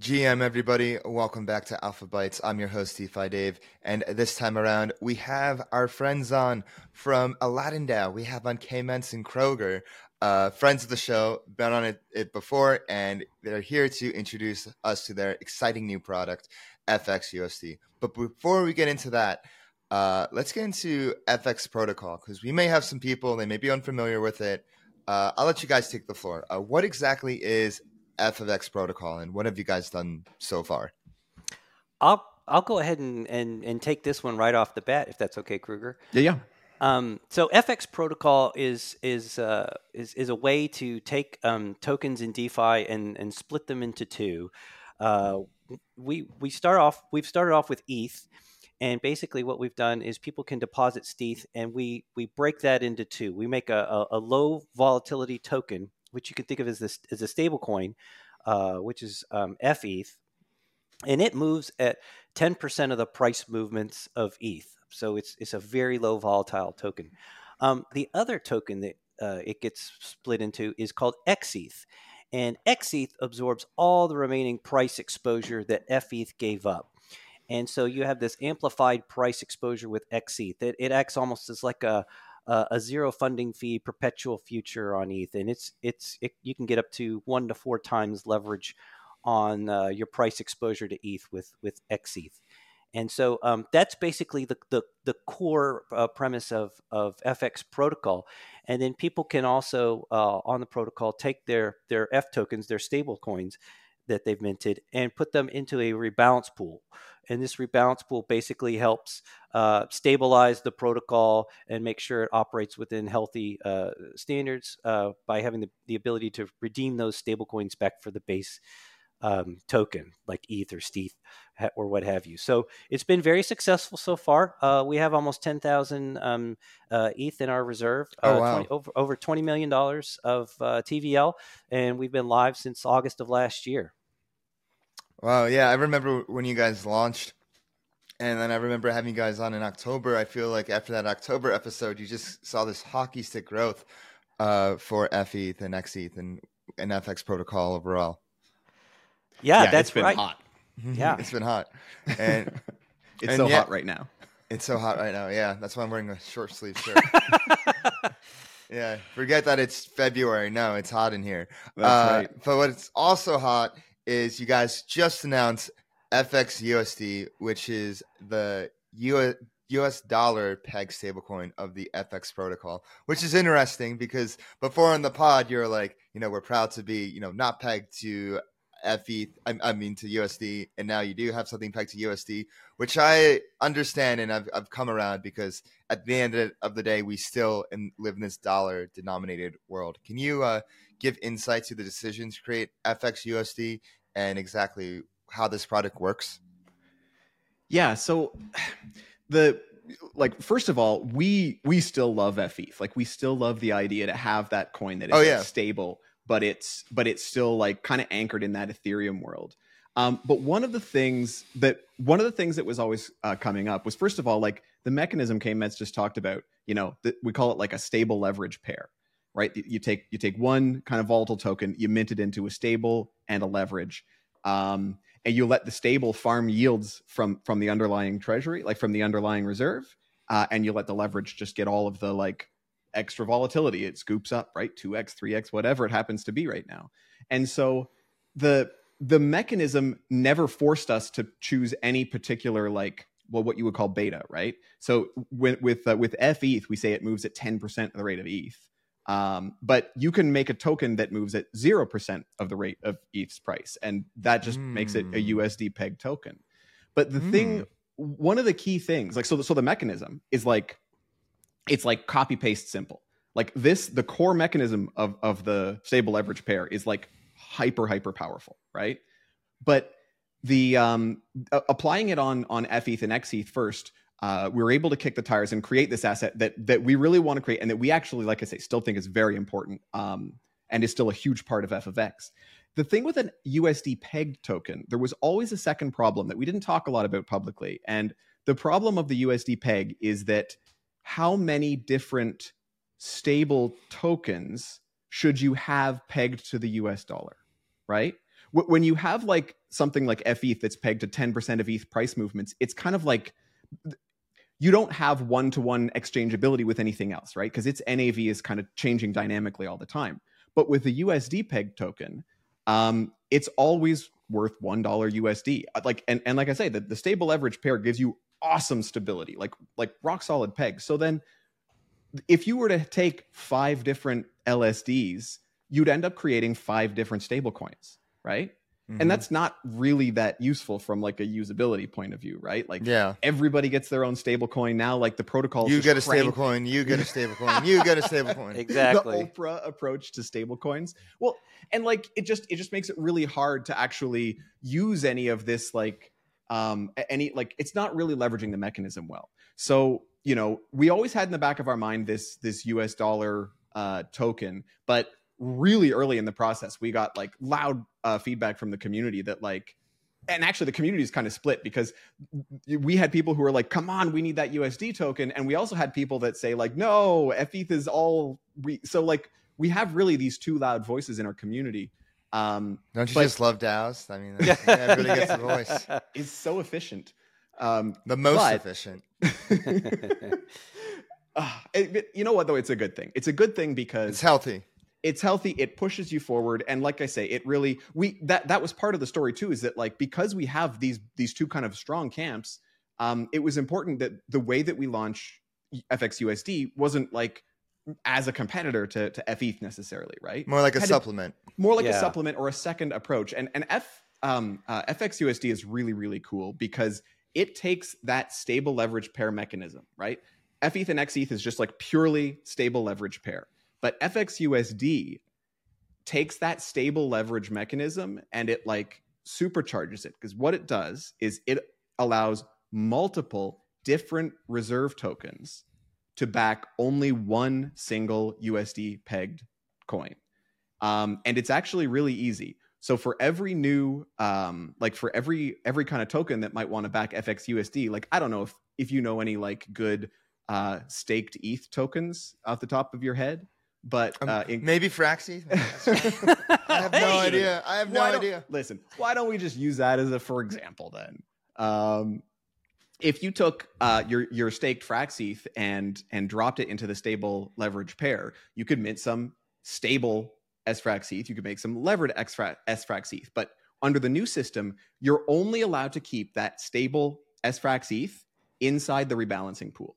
GM, everybody, welcome back to AlphaBytes. I'm your host, DeFi Dave, and this time around, we have our friends on from Aladdin DAO. We have on K and Crouguer, uh, friends of the show, been on it, it before, and they're here to introduce us to their exciting new product, FXUSD. But before we get into that, uh, let's get into FX protocol because we may have some people they may be unfamiliar with it. Uh, I'll let you guys take the floor. Uh, what exactly is FX protocol, and what have you guys done so far? I'll I'll go ahead and, and, and take this one right off the bat, if that's okay, Crouguer. Yeah, yeah. Um, so FX protocol is is uh, is is a way to take um, tokens in DeFi and and split them into two. Uh, we we start off we've started off with ETH, and basically what we've done is people can deposit ETH, and we we break that into two. We make a, a, a low volatility token which you can think of as this as a stable coin, uh, which is um, FETH, and it moves at 10% of the price movements of ETH. So it's it's a very low volatile token. Um, the other token that uh, it gets split into is called XETH, and XETH absorbs all the remaining price exposure that FETH gave up. And so you have this amplified price exposure with XETH. It, it acts almost as like a uh, a zero funding fee perpetual future on ETH, and it's it's it, you can get up to one to four times leverage on uh, your price exposure to ETH with with XETH. And so um, that's basically the, the, the core uh, premise of, of FX protocol. And then people can also, uh, on the protocol, take their, their F tokens, their stable coins that they've minted, and put them into a rebalance pool. And this rebalance pool basically helps uh, stabilize the protocol and make sure it operates within healthy uh, standards uh, by having the, the ability to redeem those stablecoins back for the base um, token like ETH or STETH or what have you. So it's been very successful so far. Uh, we have almost 10,000 um, uh, ETH in our reserve. Oh, uh, wow. 20, over, over $20 million of uh, TVL. And we've been live since August of last year. Wow, yeah, I remember when you guys launched, and then I remember having you guys on in October. I feel like after that October episode, you just saw this hockey stick growth uh, for FETH and XETH and, and FX protocol overall. Yeah, yeah that's it's been right. hot. Yeah, it's been hot, and it's and so yeah, hot right now. It's so hot right now. Yeah, that's why I'm wearing a short sleeve shirt. yeah, forget that it's February. No, it's hot in here. That's uh, right. But what's also hot is you guys just announced FXUSD, which is the US, US dollar peg stablecoin of the FX protocol, which is interesting because before in the pod, you're like, you know, we're proud to be, you know, not pegged to FE, I, I, mean to USD, and now you do have something pegged to USD, which I understand and I've, I've come around because at the end of the day, we still in, live in this dollar denominated world. Can you uh, give insight to the decision to create FX USD and exactly how this product works? Yeah, so the like first of all, we we still love FETH. Like we still love the idea to have that coin that is oh, yeah. stable, but it's but it's still like kind of anchored in that Ethereum world. Um, but one of the things that one of the things that was always uh, coming up was first of all like the mechanism Kmets just talked about. You know, the, we call it like a stable leverage pair right? You take you take one kind of volatile token, you mint it into a stable and a leverage, um, and you let the stable farm yields from from the underlying treasury, like from the underlying reserve, uh, and you let the leverage just get all of the like extra volatility. It scoops up, right? Two x, three x, whatever it happens to be right now, and so the the mechanism never forced us to choose any particular like well what you would call beta right so with with uh, with feth we say it moves at 10% of the rate of eth um, but you can make a token that moves at 0% of the rate of ETH's price. And that just mm. makes it a hmm. USD peg token. But the mm. thing, hmm. one of the key things, like, so, so the mechanism is like, it's like copy paste simple. Like this, the core mechanism of, of the stable leverage pair is like hyper, hyper powerful, right? But the um, applying it on on FETH and XETH first uh, we were able to kick the tires and create this asset that that we really want to create and that we actually, like I say, still think is very important um, and is still a huge part of f of x. The thing with an USD pegged token, there was always a second problem that we didn't talk a lot about publicly. And the problem of the USD peg is that how many different stable tokens should you have pegged to the US dollar, right? when you have like something like FETH that's pegged to 10% of ETH price movements, it's kind of like you don't have one to one exchangeability with anything else, right? Because its NAV is kind of changing dynamically all the time. But with the USD peg token, um, it's always worth one dollar USD. Like and, and like I say, the, the stable leverage pair gives you awesome stability, like like rock solid pegs. So then if you were to take five different LSDs, you'd end up creating five different stable coins, right? Mm-hmm. And that's not really that useful from like a usability point of view, right? Like yeah. everybody gets their own stable coin now. Like the protocol, you get a stable coin, you get a stable coin, you get a stable coin. Exactly. The Oprah approach to stable coins. Well, and like it just it just makes it really hard to actually use any of this like um any like it's not really leveraging the mechanism well. So, you know, we always had in the back of our mind this this US dollar uh token, but really early in the process we got like loud uh, feedback from the community that like and actually the community is kind of split because we had people who were like come on we need that usd token and we also had people that say like no feth is all we so like we have really these two loud voices in our community um don't you but, just love daos i mean everybody gets a voice. It's so efficient. Um the most but, efficient. Uh, it, you know what though? It's a good thing. It's a good thing because it's healthy. It's healthy. It pushes you forward. And like i say it really we that that was part of the story too is that like because we have these these two kind of strong camps um it was important that the way that we launch fxusd wasn't like as a competitor to to feth necessarily right? More like a Had supplement. More like yeah. a supplement or a second approach. And and f um uh, fxusd is really really cool because it takes that stable leverage pair mechanism right? Feth and xeth is just like purely stable leverage pair. But FXUSD takes that stable leverage mechanism and it like supercharges it. Because what it does is it allows multiple different reserve tokens to back only one single USD pegged coin. Um, and it's actually really easy. So for every new, um, like for every every kind of token that might want to back FXUSD, like I don't know if if you know any like good uh, staked ETH tokens off the top of your head, but um, uh, in- maybe Fraxi. I have no hey, idea. I have no idea. Listen, why don't we just use that as a for example then? Um, if you took uh, your your staked Fraxeth and and dropped it into the stable leverage pair, you could mint some stable sfraxeth. You could make some levered sfraxeth. But under the new system, you're only allowed to keep that stable sfraxeth inside the rebalancing pool.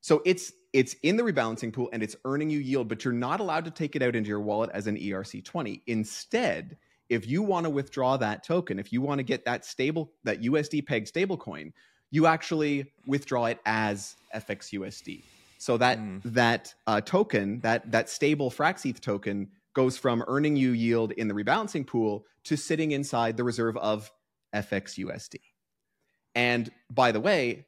So it's it's in the rebalancing pool and it's earning you yield, but you're not allowed to take it out into your wallet as an ERC20. Instead, if you want to withdraw that token, if you want to get that stable, that USD peg stablecoin, you actually withdraw it as FXUSD. So that mm. that uh, token, that that stable Fraxeth token, goes from earning you yield in the rebalancing pool to sitting inside the reserve of FXUSD. And by the way,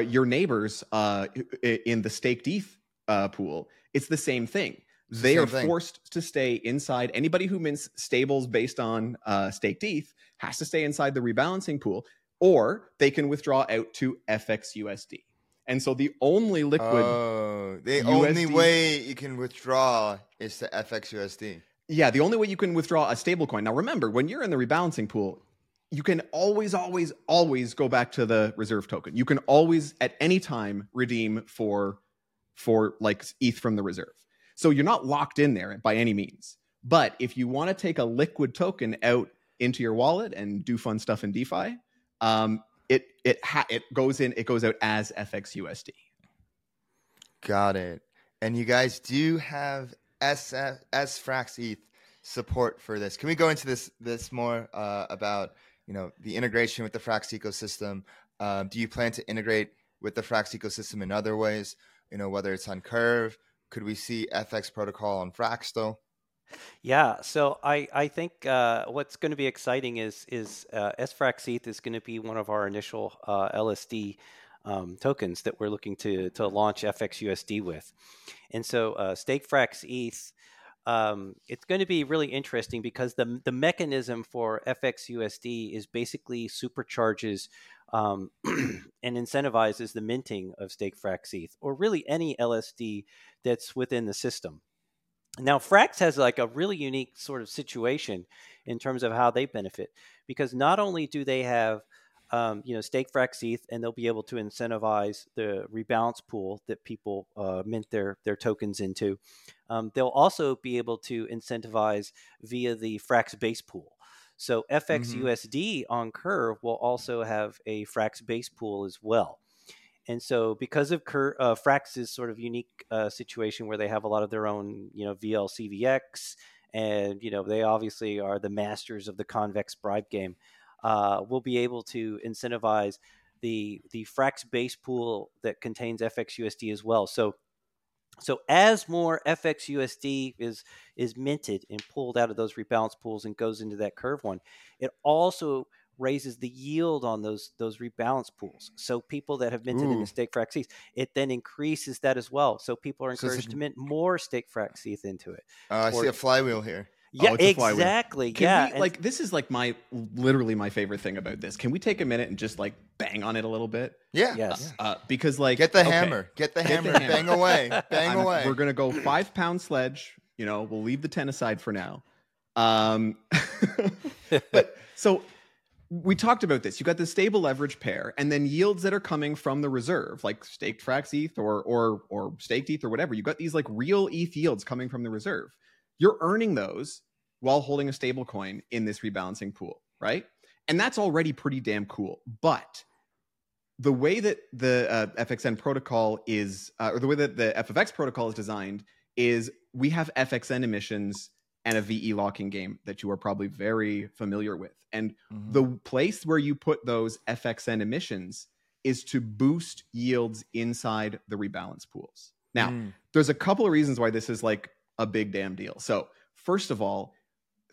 your neighbors uh, in the staked ETH uh, pool, it's the same thing. They are thing. forced to stay inside. Anybody who mints stables based on uh, staked ETH has to stay inside the rebalancing pool, or they can withdraw out to FXUSD. And so the only liquid, oh, the USD, only way you can withdraw is to FXUSD. Yeah, the only way you can withdraw a stablecoin. Now, remember, when you're in the rebalancing pool, you can always, always, always go back to the reserve token. You can always, at any time, redeem for for like ETH from the reserve. So you're not locked in there by any means. But if you want to take a liquid token out into your wallet and do fun stuff in DeFi, um, it it ha- it goes in it goes out as FXUSD. Got it. And you guys do have SF, SFrax ETH support for this. Can we go into this this more uh, about you know the integration with the Frax ecosystem. Um, do you plan to integrate with the Frax ecosystem in other ways? You know, whether it's on Curve, could we see FX protocol on Fraxtal? Yeah, so I I think uh, what's going to be exciting is is uh, SFrax ETH is going to be one of our initial uh, LSD um, tokens that we're looking to to launch FXUSD with, and so uh, StakeFrax ETH um, it's going to be really interesting because the the mechanism for FXUSD is basically supercharges um, and incentivizes the minting of stake ETH or really any LSD that's within the system. Now, Frax has like a really unique sort of situation in terms of how they benefit because not only do they have um, you know, stake Frax ETH, and they'll be able to incentivize the rebalance pool that people uh, mint their their tokens into. Um, they'll also be able to incentivize via the Frax base pool. So FXUSD mm-hmm. on Curve will also have a Frax base pool as well. And so, because of Cur- uh, Frax's sort of unique uh, situation where they have a lot of their own, you know, VLCVX, and you know they obviously are the masters of the convex bribe game, uh, we'll be able to incentivize the the Frax base pool that contains FXUSD as well. So so as more FXUSD is is minted and pulled out of those rebalance pools and goes into that curve one, it also raises the yield on those those rebalance pools. So people that have minted Ooh. in the stake frax ETH, it then increases that as well. So people are encouraged so to mint more stake frax ETH into it. Uh, I see a flywheel here. Yeah, oh, exactly. Can yeah, we, like this is like my literally my favorite thing about this. Can we take a minute and just like bang on it a little bit? Yeah. Yes. Uh, because like get the okay. hammer, get the hammer, get the hammer. bang away, bang I'm, away. We're gonna go five pound sledge. You know, we'll leave the ten aside for now. Um, but so we talked about this. You got the stable leverage pair, and then yields that are coming from the reserve, like staked Frax ETH or or or staked ETH or whatever. You got these like real ETH yields coming from the reserve you're earning those while holding a stable coin in this rebalancing pool, right? And that's already pretty damn cool. But the way that the uh, FXN protocol is, uh, or the way that the FFX protocol is designed, is we have FXN emissions and a VE locking game that you are probably very familiar with. And mm-hmm. the place where you put those FXN emissions is to boost yields inside the rebalance pools. Now, mm. there's a couple of reasons why this is like a big damn deal. So, first of all,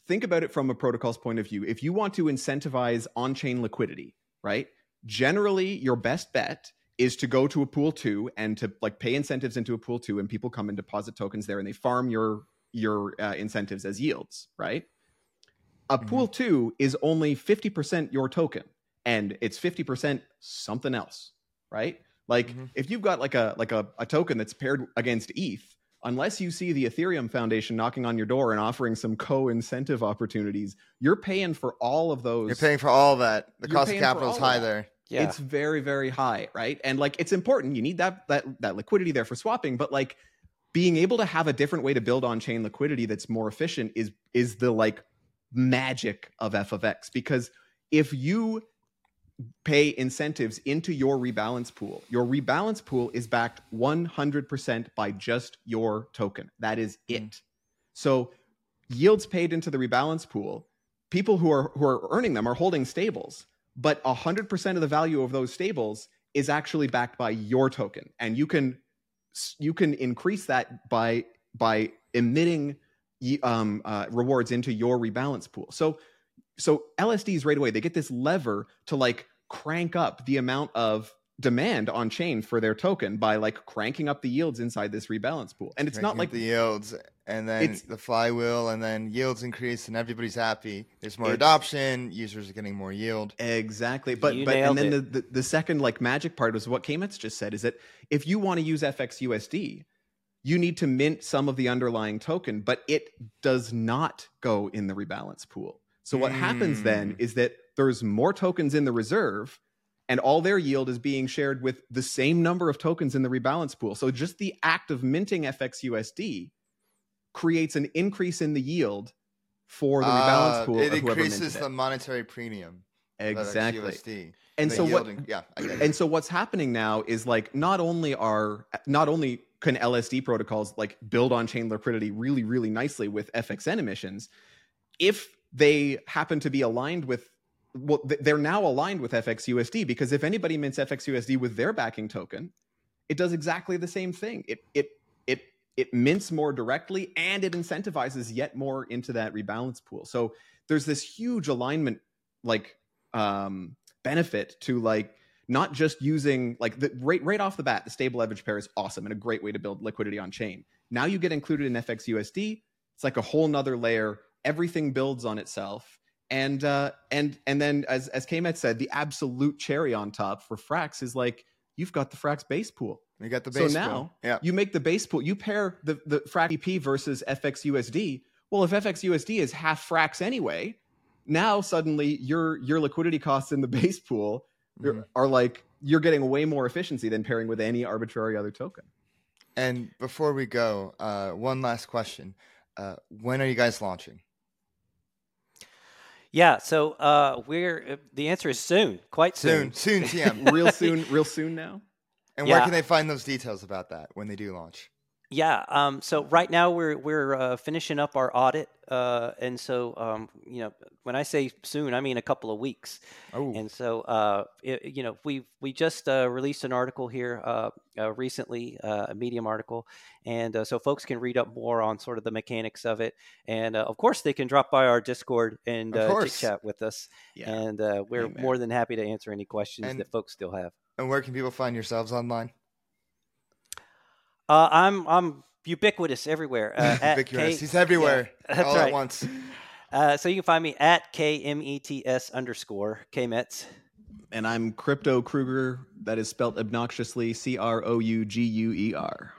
think about it from a protocol's point of view. If you want to incentivize on chain liquidity, right? Generally, your best bet is to go to a pool two and to like pay incentives into a pool two, and people come and deposit tokens there and they farm your your uh, incentives as yields, right? A mm-hmm. pool two is only 50% your token and it's 50% something else, right? Like mm-hmm. if you've got like a like a, a token that's paired against ETH, unless you see the Ethereum Foundation knocking on your door and offering some co-incentive opportunities, you're paying for all of those. You're paying for all that. The cost of capital is high there. Yeah. It's very, very high, right? And like it's important. You need that that that liquidity there for swapping, but like being able to have a different way to build on chain liquidity that's more efficient is is the like magic of f of x because if you pay incentives into your rebalance pool. Your rebalance pool is backed 100% by just your token. That is hmm. it. So yields paid into the rebalance pool, people who are who are earning them are holding stables, but 100% of the value of those stables is actually backed by your token and you can you can increase that by by emitting um, uh, rewards into your rebalance pool. So so LSDs right away they get this lever to like crank up the amount of demand on chain for their token by like cranking up the yields inside this rebalance pool. And it's cranking not like the yields and then the flywheel and then yields increase and everybody's happy. There's more adoption, users are getting more yield. Exactly. But you but and then the, the, the second like magic part was what Kmets just said is that if you want to use FXUSD, you need to mint some of the underlying token, but it does not go in the rebalance pool. So what mm. happens then hmm. is that there's more tokens in the reserve and all their yield is being shared with the same number of tokens in the rebalance pool. So just the act of minting FXUSD creates an increase in the yield for the rebalance uh, pool. It increases the monetary premium. Exactly. And so what? Yeah. And so what's happening now is like not only are not only can LSD protocols like build on chain liquidity really really nicely with FXN emissions, if they happen to be aligned with well they're now aligned with FXUSD because if anybody mints FXUSD with their backing token, it does exactly the same thing. It it it it mints more directly and it incentivizes yet more into that rebalance pool. So there's this huge alignment like um benefit to like not just using like the right right off the bat the stable leverage pair is awesome and a great way to build liquidity on chain now you get included in fxusd it's like a whole nother layer everything builds on itself and uh and and then as as Kmet said the absolute cherry on top for frax is like you've got the frax base pool You got the So base. now pool. yeah, you make the base pool. You pair the the FraxBP versus FXUSD. Well, if FXUSD is half Frax anyway, now suddenly your your liquidity costs in the base pool are- Mhm. are like you're getting way more efficiency than pairing with any arbitrary other token. And before we go, uh, one last question: uh, When are you guys launching? Yeah, so uh, we're uh, the answer is soon, quite soon. Soon, soon, TM. Real soon, real soon now. and where can they find those details about that when they do launch? Yeah. Um, so right now we're we're uh, finishing up our audit, uh, and so um, you know when I say soon, I mean a couple of weeks. Oh, And so uh, it, you know we we just uh, released an article here uh, uh, recently, uh, a Medium article, and uh, so folks can read up more on sort of the mechanics of it, and uh, of course they can drop by our Discord and uh, chat with us, Yeah. and uh, we're Amen. more than happy to answer any questions And- that folks still have. and where can people find yourselves online? Uh, I'm I'm ubiquitous everywhere. Uh, at Ubiquitous. K- He's everywhere, that's all at right. once. Uh, so you can find me at kmets underscore kmets. And I'm Crypto Crouguer. That is spelled obnoxiously C R O U G U E R.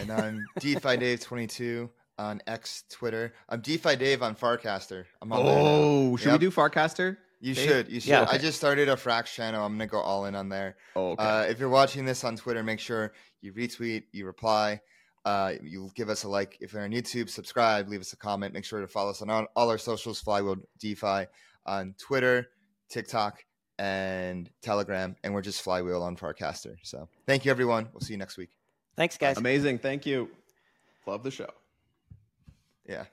And I'm DeFi Dave 22 on X Twitter. I'm DeFi Dave on Farcaster. I'm on there. Oh, should Yep. we do Farcaster? You Dave? should. You should. Yeah. I just started a Frax channel. I'm gonna go all in on there. Oh, okay. Uh, if you're watching this on Twitter, make sure you retweet, you reply, uh, you give us a like. If you're on YouTube, subscribe, leave us a comment. Make sure to follow us on all, all our socials, Flywheel DeFi on Twitter, TikTok, and Telegram, and we're just Flywheel on Farcaster. So thank you, everyone. We'll see you next week. Thanks, guys. Amazing. Thank you. Love the show. Yeah.